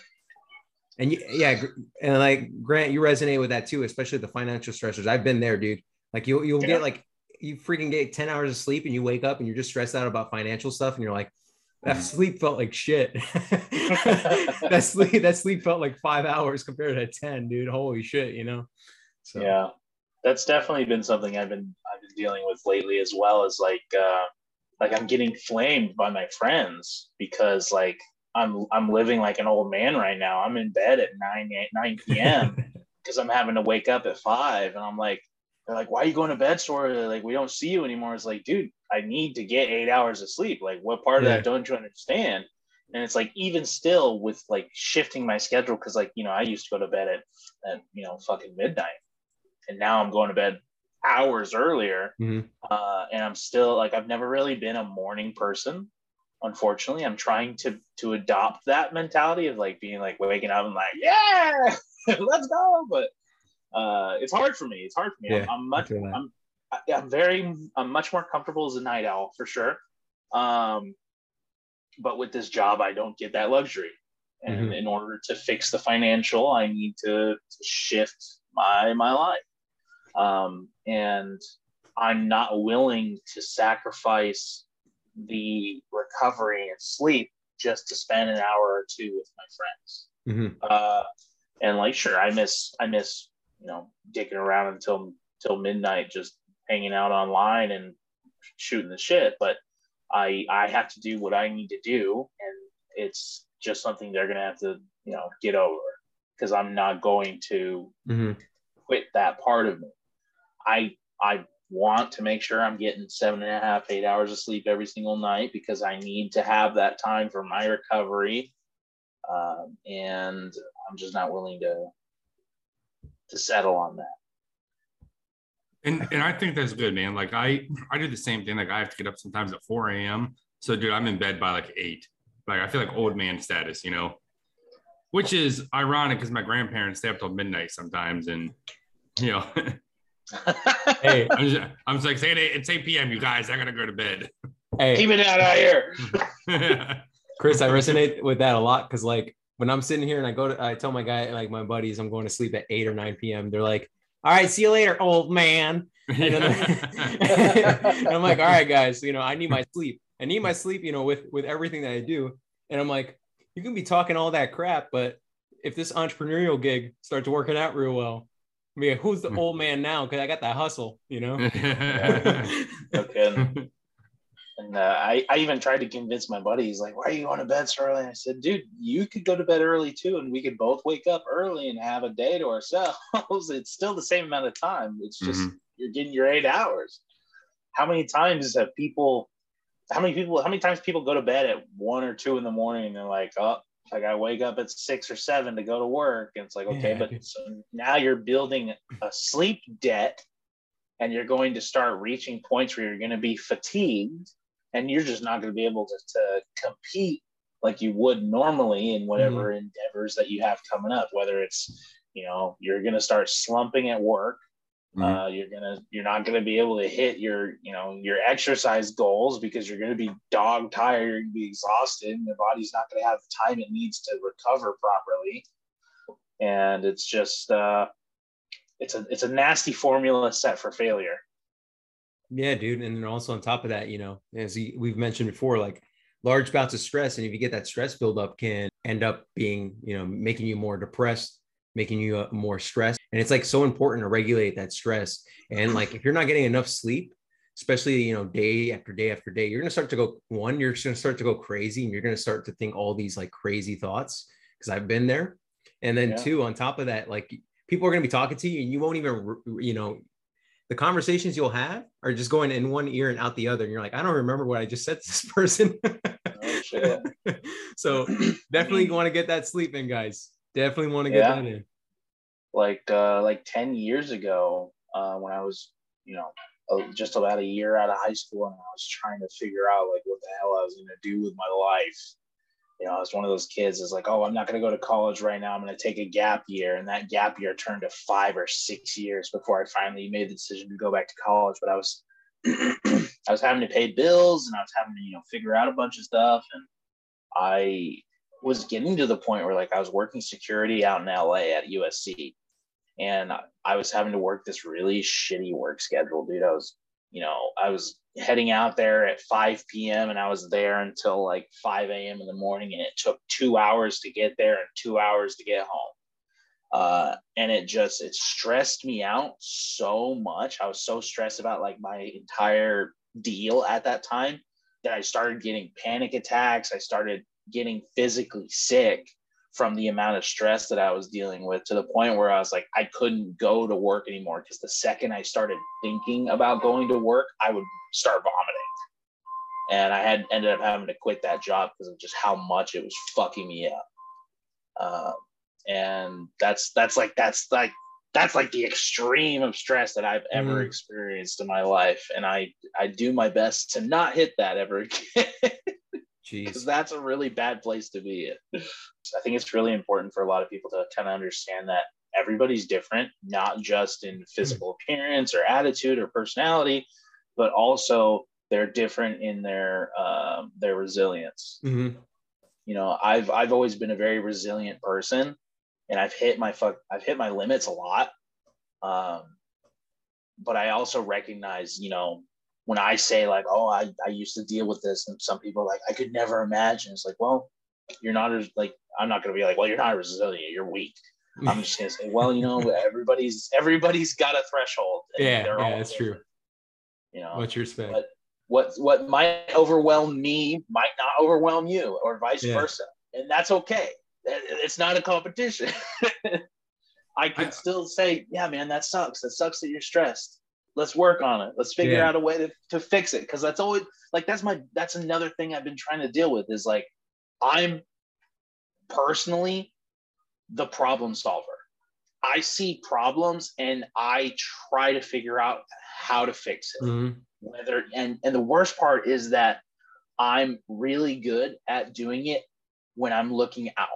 And you, yeah, and like Grant, you resonate with that too, especially the financial stressors. I've been there, dude. Like you'll, you'll yeah. get like, you freaking get 10 hours of sleep and you wake up and you're just stressed out about financial stuff. And you're like, that mm. sleep felt like shit. <laughs> that sleep, that sleep felt like five hours compared to 10, dude. Holy shit, you know? So. Yeah that's definitely been something I've been I've been dealing with lately as well as like uh, like I'm getting flamed by my friends because like I'm I'm living like an old man right now. I'm in bed at 9 8, 9 p.m. <laughs> because I'm having to wake up at five and I'm like they're like why are you going to bed so early? like we don't see you anymore. It's like dude I need to get eight hours of sleep. Like what part yeah. of that don't you understand? And it's like even still with like shifting my schedule because like you know I used to go to bed at at you know fucking midnight and now I'm going to bed hours earlier. Mm-hmm. Uh, and I'm still like I've never really been a morning person. Unfortunately, I'm trying to to adopt that mentality of like being like waking up and like yeah, <laughs> let's go. But uh, it's hard for me. It's hard for me. Yeah, I'm, I'm much. I'm I'm very. I'm much more comfortable as a night owl for sure. Um, but with this job, I don't get that luxury. And mm-hmm. in order to fix the financial, I need to, to shift my my life um, and I'm not willing to sacrifice the recovery and sleep just to spend an hour or two with my friends. Mm-hmm. Uh, and like, sure, I miss I miss you know dicking around until till midnight, just hanging out online and shooting the shit. But I I have to do what I need to do, and it's just something they're gonna have to you know get over because I'm not going to mm-hmm. quit that part of me. I I want to make sure I'm getting seven and a half, eight hours of sleep every single night because I need to have that time for my recovery. Um, and I'm just not willing to to settle on that. And and I think that's good, man. Like I I do the same thing. Like I have to get up sometimes at 4 a.m. So dude, I'm in bed by like eight. Like I feel like old man status, you know, which is ironic because my grandparents stay up till midnight sometimes, and you know. <laughs> hey, I'm, just, I'm just like saying it's 8 p.m. You guys, I gotta go to bed. Hey, keep it out of here. <laughs> Chris, I resonate with that a lot because like when I'm sitting here and I go to, I tell my guy, like my buddies, I'm going to sleep at 8 or 9 p.m. They're like, all right, see you later, old man. And, <laughs> <laughs> and I'm like, all right, guys, you know, I need my sleep. I need my sleep, you know, with with everything that I do. And I'm like, you can be talking all that crap, but if this entrepreneurial gig starts working out real well, I mean, who's the old man now? Because I got that hustle, you know. okay. <laughs> And uh, I, I even tried to convince my buddy. He's like, "Why are you going to bed so early?" And I said, "Dude, you could go to bed early too, and we could both wake up early and have a day to ourselves. <laughs> it's still the same amount of time. It's just mm-hmm. you're getting your eight hours. How many times have people? How many people? How many times people go to bed at one or two in the morning and they're like, "Oh, I wake up at six or seven to go to work," and it's like, okay, yeah. but so now you're building a sleep debt, and you're going to start reaching points where you're going to be fatigued and you're just not going to be able to, to compete like you would normally in whatever mm-hmm. endeavors that you have coming up whether it's you know you're going to start slumping at work mm-hmm. uh, you're gonna you're not going to be able to hit your you know your exercise goals because you're going to be dog tired you're going to be exhausted and your body's not going to have the time it needs to recover properly and it's just uh it's a it's a nasty formula set for failure yeah, dude. And then also on top of that, you know, as we've mentioned before, like large bouts of stress, and if you get that stress buildup, can end up being, you know, making you more depressed, making you uh, more stressed. And it's like so important to regulate that stress. And like if you're not getting enough sleep, especially you know day after day after day, you're gonna start to go one, you're gonna start to go crazy, and you're gonna start to think all these like crazy thoughts because I've been there. And then yeah. two, on top of that, like people are gonna be talking to you, and you won't even, you know, the conversations you'll have are just going in one ear and out the other. And you're like, I don't remember what I just said to this <laughs> person. oh, <laughs> so definitely <clears throat> want to get that sleep in, guys. Definitely want to get yeah. that in. Like uh, like 10 years ago, uh, when I was, you know, just about a year out of high school and I was trying to figure out like what the hell I was gonna do with my life you know, I was one of those kids is like, oh, I'm not going to go to college right now. I'm going to take a gap year. And that gap year turned to five or six years before I finally made the decision to go back to college. But I was, <clears throat> I was having to pay bills and I was having to, you know, figure out a bunch of stuff. And I was getting to the point where like I was working security out in LA at USC. And I was having to work this really shitty work schedule, dude. I was, you know, I was heading out there at 5 p.m. and I was there until like 5 a.m. in the morning, and it took two hours to get there and two hours to get home. Uh, and it just it stressed me out so much. I was so stressed about like my entire deal at that time that I started getting panic attacks. I started getting physically sick from the amount of stress that I was dealing with to the point where I was like, I couldn't go to work anymore because the second I started thinking about going to work, I would start vomiting. And I had ended up having to quit that job because of just how much it was fucking me up. Um, and that's that's like that's like that's like the extreme of stress that I've ever mm. experienced in my life. And I I do my best to not hit that ever again. <laughs> because that's a really bad place to be. I think it's really important for a lot of people to kind of understand that everybody's different, not just in physical appearance or attitude or personality, but also they're different in their um, their resilience. Mm-hmm. You know, I've I've always been a very resilient person, and I've hit my fuck I've hit my limits a lot. Um, but I also recognize, you know, when I say like, oh, I, I used to deal with this, and some people are like, I could never imagine. It's like, well, you're not as like, I'm not gonna be like, well, you're not resilient, you're weak. I'm just gonna say, well, you know, <laughs> everybody's everybody's got a threshold. Yeah, yeah, that's true. You know, what's your spec? What, what what might overwhelm me might not overwhelm you, or vice yeah. versa, and that's okay. It's not a competition. <laughs> I can I, still say, yeah, man, that sucks. That sucks that you're stressed let's work on it. Let's figure yeah. out a way to, to fix it. Because that's always like that's my that's another thing i've been trying to deal with is like i'm personally the problem solver. I see problems and i try to figure out how to fix it. Mm-hmm. whether and and the worst part is that i'm really good at doing it when i'm looking out.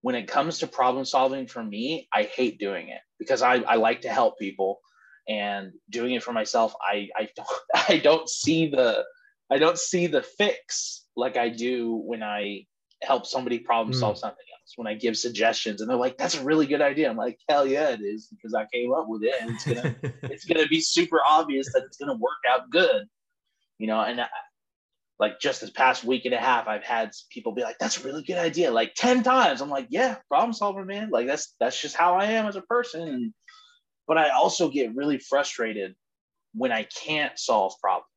When it comes to problem solving for me i hate doing it because i, I like to help people and doing it for myself i i don't <laughs> i don't see the i don't see the fix like i do when i help somebody problem hmm. solve mm. something else when I give suggestions, and they're like, "That's a really good idea." I'm like, "Hell yeah, it is!" Because I came up with it, and it's gonna <laughs> it's gonna be super obvious that it's gonna work out good, you know. And I, like just this past week and a half, I've had people be like, "That's a really good idea," like ten times. I'm like, "Yeah, problem solver, man. Like that's that's just how I am as a person." But I also get really frustrated when I can't solve problems.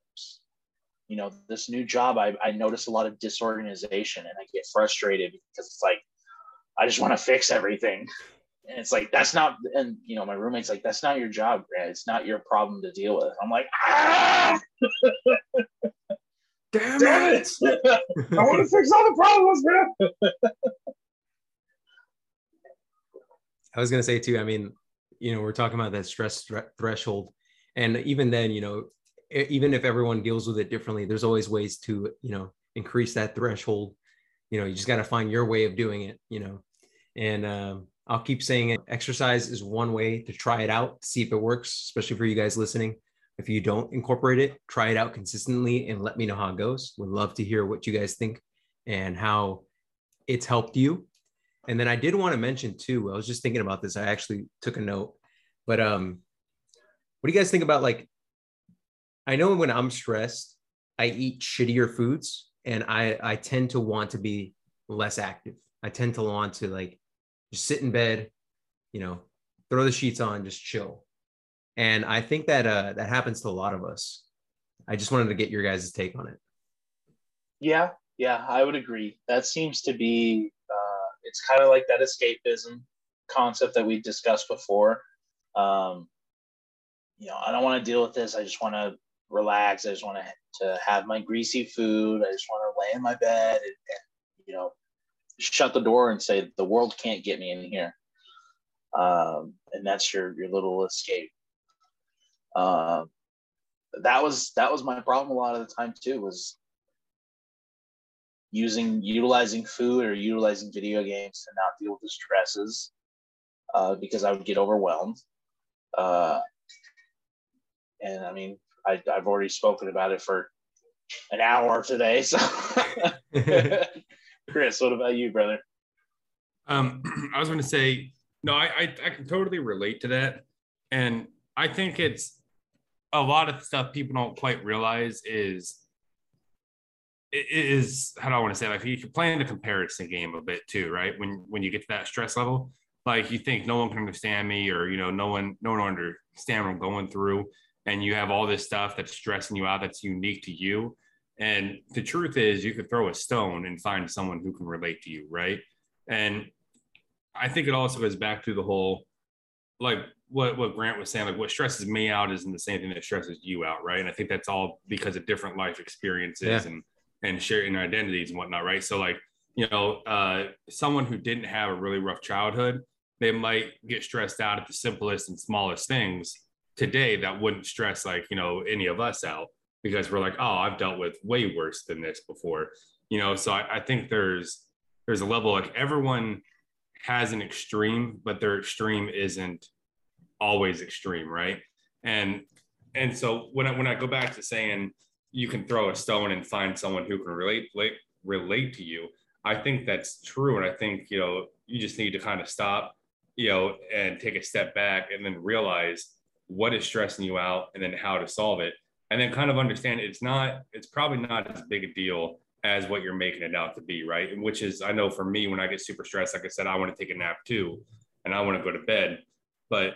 You know, this new job, I, I notice a lot of disorganization and I get frustrated because it's like, I just want to fix everything. And it's like, that's not, and you know, my roommate's like, that's not your job, Grant. It's not your problem to deal with. I'm like, ah! Damn, Damn it! I want to fix all the problems, man. I was gonna say too. I mean, you know, we're talking about that stress th- threshold, and even then, you know, even if everyone deals with it differently, there's always ways to, you know, increase that threshold. You know, you just got to find your way of doing it. You know, and um, I'll keep saying it. Exercise is one way to try it out, see if it works, especially for you guys listening. If you don't incorporate it, try it out consistently and let me know how it goes. Would love to hear what you guys think and how it's helped you. And then I did want to mention too, I was just thinking about this. I actually took a note, but um, what do you guys think about like, I know when I'm stressed, I eat shittier foods and I, I tend to want to be less active. I tend to want to like just sit in bed, you know, throw the sheets on, just chill and I think that uh, that happens to a lot of us. I just wanted to get your guys' take on it. Yeah, yeah, I would agree. That seems to be it's kind of like that escapism concept that we discussed before. Um, you know, I don't want to deal with this. I just want to relax. I just want to to have my greasy food. I just want to lay in my bed and, and you know shut the door and say the world can't get me in here. Um, and that's your your little escape. Uh, that was that was my problem a lot of the time too was using utilizing food or utilizing video games to not deal with the stresses uh, because I would get overwhelmed. Uh, and I mean, I, I've already spoken about it for an hour today. So, <laughs> Chris, what about you, brother? Um, <clears throat> I was going to say, no, I, I, I can totally relate to that, and I think it's a lot of stuff people don't quite realize is is how do I want to say like if you're playing the comparison game a bit too, right? When when you get to that stress level, like you think no one can understand me or you know no one no one understand what I'm going through, and you have all this stuff that's stressing you out that's unique to you. And the truth is, you could throw a stone and find someone who can relate to you, right? And I think it also goes back to the whole like what what Grant was saying, like what stresses me out isn't the same thing that stresses you out, right? And I think that's all because of different life experiences yeah. and and sharing their identities and whatnot, right? So like you know, uh, someone who didn't have a really rough childhood, they might get stressed out at the simplest and smallest things today that wouldn't stress like you know any of us out because we're like, oh, I've dealt with way worse than this before, you know. So I, I think there's there's a level like everyone has an extreme, but their extreme isn't always extreme, right? And and so when I when I go back to saying you can throw a stone and find someone who can relate relate, relate to you, I think that's true. And I think you know you just need to kind of stop, you know, and take a step back and then realize what is stressing you out and then how to solve it. And then kind of understand it's not, it's probably not as big a deal as what you're making it out to be, right? Which is, I know for me, when I get super stressed, like I said, I want to take a nap too, and I want to go to bed. But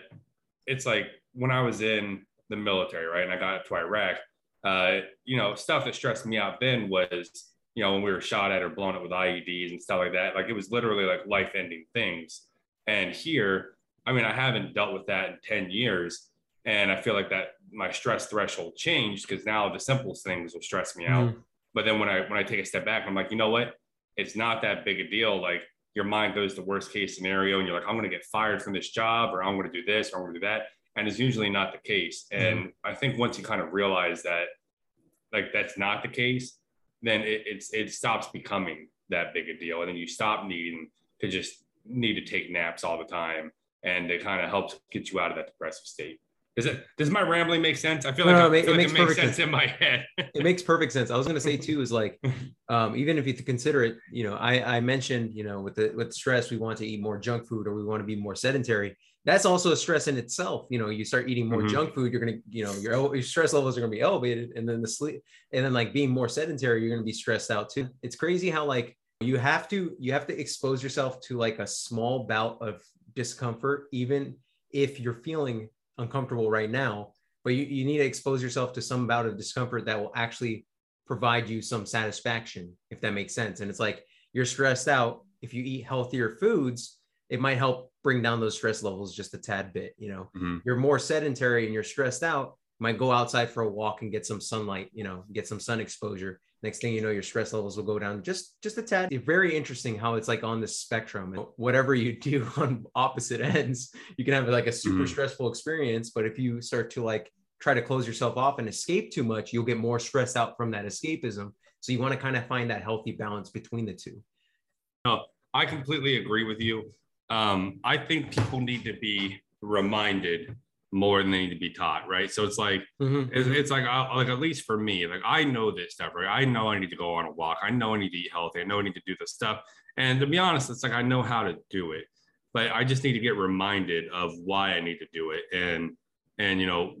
it's like when I was in the military, right, and I got to Iraq, uh, you know, stuff that stressed me out then was, you know, when we were shot at or blown up with IEDs and stuff like that. Like it was literally like life-ending things. And here, I mean, I haven't dealt with that in 10 years. And I feel like that my stress threshold changed because now the simplest things will stress me out. Mm. But then when I when I take a step back, I'm like, you know what? It's not that big a deal. Like your mind goes to worst case scenario and you're like, I'm going to get fired from this job or I'm going to do this or I'm going to do that. And it's usually not the case. Mm-hmm. And I think once you kind of realize that, like, that's not the case, then it, it's, it stops becoming that big a deal. And then you stop needing to just need to take naps all the time. And it kind of helps get you out of that depressive state. Is it does my rambling make sense? I feel like, no, no, I feel it, like makes it makes sense, sense in my head. <laughs> it makes perfect sense. I was gonna say too is like <laughs> um, even if you consider it, you know, I, I mentioned, you know, with the with stress, we want to eat more junk food or we want to be more sedentary. That's also a stress in itself. You know, you start eating more mm-hmm. junk food, you're gonna, you know, your, your stress levels are gonna be elevated, and then the sleep, and then like being more sedentary, you're gonna be stressed out too. It's crazy how like you have to you have to expose yourself to like a small bout of discomfort, even if you're feeling uncomfortable right now, but you, you need to expose yourself to some bout of discomfort that will actually provide you some satisfaction, if that makes sense. And it's like you're stressed out. If you eat healthier foods, it might help bring down those stress levels just a tad bit. You know, mm-hmm. you're more sedentary and you're stressed out. You might go outside for a walk and get some sunlight, you know, get some sun exposure next thing you know your stress levels will go down just just a tad it's very interesting how it's like on the spectrum whatever you do <laughs> on opposite ends you can have like a super mm. stressful experience but if you start to like try to close yourself off and escape too much you'll get more stressed out from that escapism so you want to kind of find that healthy balance between the two no i completely agree with you um, i think people need to be reminded more than they need to be taught, right? So it's like mm-hmm. it's, it's, like uh, like at least for me, like I know this stuff, right? I know I need to go on a walk. I know I need to eat healthy. I know I need to do this stuff. And to be honest, it's like I know how to do it, but I just need to get reminded of why I need to do it and and you know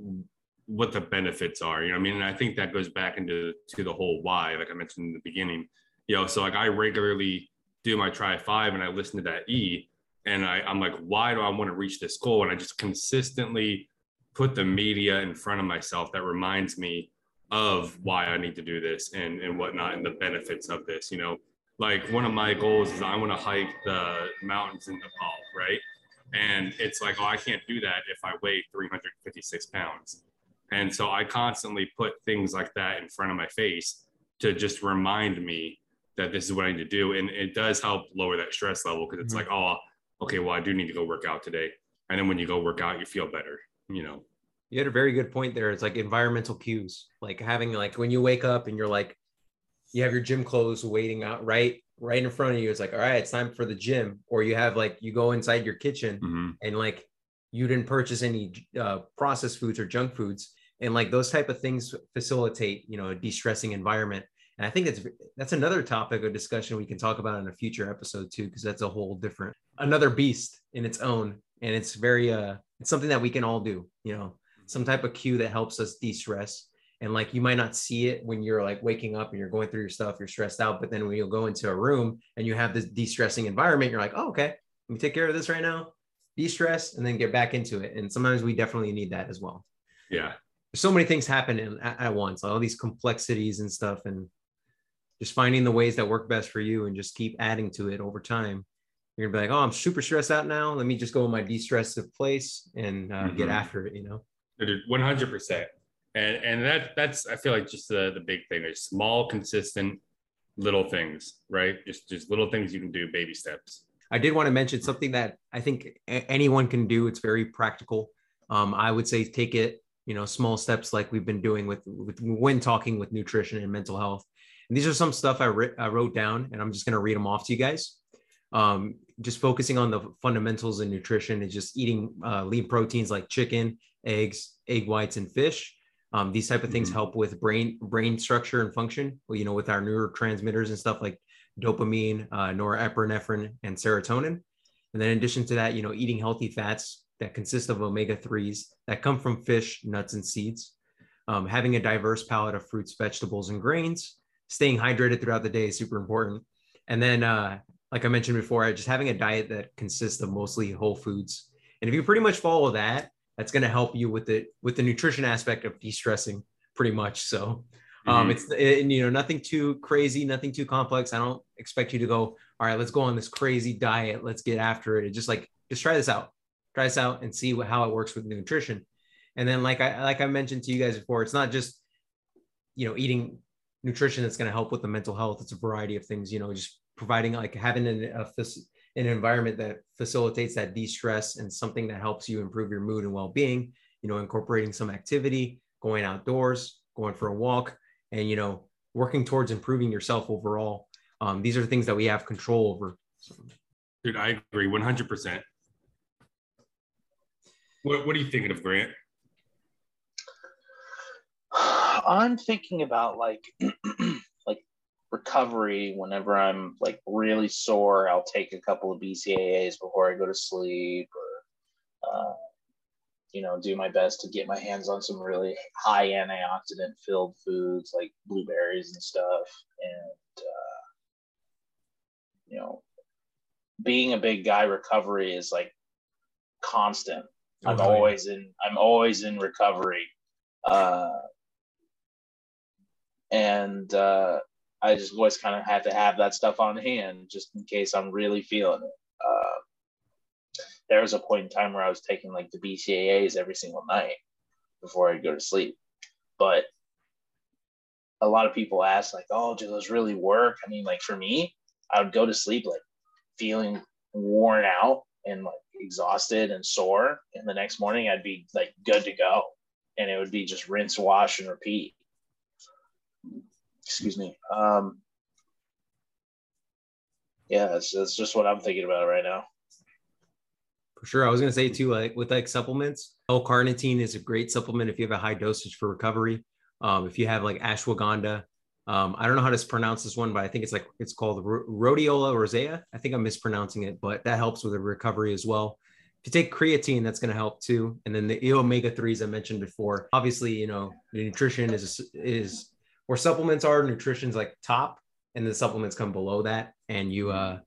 what the benefits are. You know, I mean, and I think that goes back into to the whole why, like I mentioned in the beginning. You know, so like I regularly do my try five and I listen to that E and I, I'm like, why do I want to reach this goal? And I just consistently put the media in front of myself that reminds me of why I need to do this and, and whatnot and the benefits of this. You know, like one of my goals is I want to hike the mountains in Nepal, right? And it's like, oh, I can't do that if I weigh 356 pounds. And so I constantly put things like that in front of my face to just remind me that this is what I need to do. And it does help lower that stress level because it's mm-hmm. like, oh, okay, well, I do need to go work out today. And then when you go work out, you feel better, you know. You had a very good point there. It's like environmental cues, like having like when you wake up and you're like, you have your gym clothes waiting out right right in front of you. It's like, all right, it's time for the gym. Or you have like you go inside your kitchen mm-hmm. and like you didn't purchase any uh, processed foods or junk foods, and like those type of things facilitate you know a de-stressing environment. And I think that's that's another topic of discussion we can talk about in a future episode too, because that's a whole different another beast in its own, and it's very uh it's something that we can all do. You know, some type of cue that helps us de-stress. And like you might not see it when you're like waking up and you're going through your stuff, you're stressed out. But then when you go into a room and you have this de-stressing environment, you're like, oh, okay, let me take care of this right now, de-stress, and then get back into it. And sometimes we definitely need that as well. Yeah. so many things happen at, at once, all these complexities and stuff. And just finding the ways that work best for you and just keep adding to it over time. You're gonna be like, oh, I'm super stressed out now. Let me just go in my de-stressive place and uh, mm-hmm. get after it. You know. One hundred percent. And and that that's I feel like just the the big thing is small, consistent, little things, right? Just just little things you can do, baby steps. I did want to mention something that I think anyone can do. It's very practical. Um, I would say take it, you know, small steps like we've been doing with, with when talking with nutrition and mental health. And these are some stuff I, ri- I wrote down, and I'm just going to read them off to you guys. Um, just focusing on the fundamentals in nutrition is just eating uh, lean proteins like chicken, eggs, egg whites, and fish. Um, these type of things mm-hmm. help with brain brain structure and function. Well, you know, with our neurotransmitters and stuff like dopamine, uh, norepinephrine, and serotonin. And then in addition to that, you know, eating healthy fats that consist of omega threes that come from fish, nuts, and seeds. Um, having a diverse palette of fruits, vegetables, and grains staying hydrated throughout the day is super important. And then, uh, like I mentioned before, just having a diet that consists of mostly whole foods. And if you pretty much follow that, that's going to help you with the with the nutrition aspect of de-stressing pretty much. So um, mm-hmm. it's it, you know nothing too crazy, nothing too complex. I don't expect you to go, all right, let's go on this crazy diet. Let's get after it. just like just try this out, try this out, and see what, how it works with nutrition. And then like I like I mentioned to you guys before, it's not just you know eating nutrition that's going to help with the mental health. It's a variety of things, you know, just providing like having an, a, an environment that facilitates that de-stress and something that helps you improve your mood and well-being, you know, incorporating some activity, going outdoors, going for a walk, and, you know, working towards improving yourself overall. Um, these are things that we have control over. So. Dude, I agree 100%. What, what are you thinking of, Grant? <sighs> I'm thinking about like like recovery whenever I'm like really sore, I'll take a couple of BCAAs before I go to sleep or uh, you know, do my best to get my hands on some really high antioxidant filled foods like blueberries and stuff. And, uh, you know, being a big guy, recovery is like constant. I'm oh, always in, I'm always in recovery. Uh, and, uh, I just always kind of had to have that stuff on hand just in case I'm really feeling it. Uh, there was a point in time where I was taking like the BCAAs every single night before I'd go to sleep. But a lot of people ask, like, oh, do those really work? I mean, like for me, I would go to sleep like feeling worn out and like exhausted and sore. And the next morning I'd be like good to go. And it would be just rinse, wash, and repeat. Excuse me. Um, yeah, that's, just what I'm thinking about right now. For sure. I was gonna say too, like with like supplements, L-carnitine is a great supplement if you have a high dosage for recovery. Um, if you have like ashwagandha, um, I don't know how to pronounce this one, but I think it's like it's called rhodiola rosea. I think I'm mispronouncing it, but that helps with the recovery as well. If you take creatine, that's going to help too. And then the omega threes I mentioned before. Obviously, you know, nutrition is is where supplements are. Nutrition's like top, and the supplements come below that. And you uh,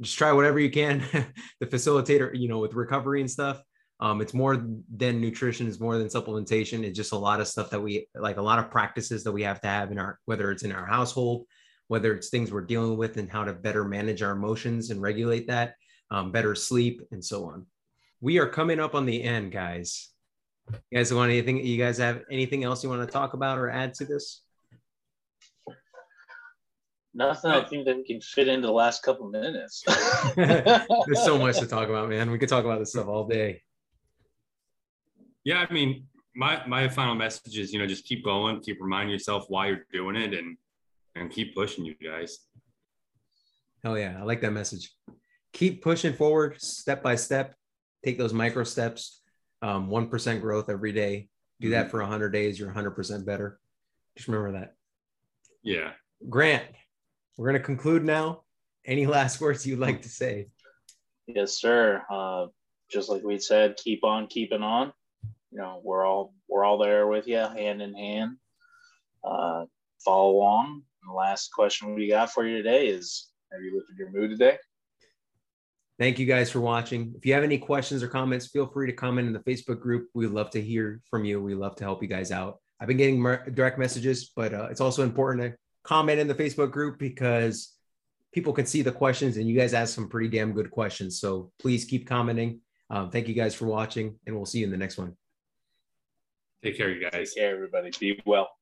just try whatever you can. <laughs> the facilitator, you know, with recovery and stuff. Um, it's more than nutrition, it's more than supplementation. It's just a lot of stuff that we like, a lot of practices that we have to have in our, whether it's in our household, whether it's things we're dealing with and how to better manage our emotions and regulate that, um, better sleep, and so on. We are coming up on the end, guys. You guys want anything? You guys have anything else you want to talk about or add to this? Nothing I think that we can fit into the last couple minutes. <laughs> There's so much to talk about, man. We could talk about this stuff all day. Yeah, I mean, my my final message is, you know, just keep going, keep reminding yourself why you're doing it and and keep pushing you guys. Hell yeah, I like that message. Keep pushing forward step by step. Take those micro steps. Um, 1% growth every day. Do that mm-hmm. for 100 days, you're 100% better. Just remember that. Yeah. Grant, we're going to conclude now. Any last words you'd like to say? Yes, sir. Uh, just like we said, keep on keeping on. You know, we're all we're all there with you, hand in hand. Uh, follow along. And the last question we got for you today is: Have you lifted your mood today? Thank you guys for watching. If you have any questions or comments, feel free to comment in the Facebook group. We'd love to hear from you. We love to help you guys out. I've been getting direct messages, but uh, it's also important to comment in the Facebook group because people can see the questions and you guys ask some pretty damn good questions. So please keep commenting. Um, thank you guys for watching and we'll see you in the next one. Take care, you guys. Take care, everybody. Be well.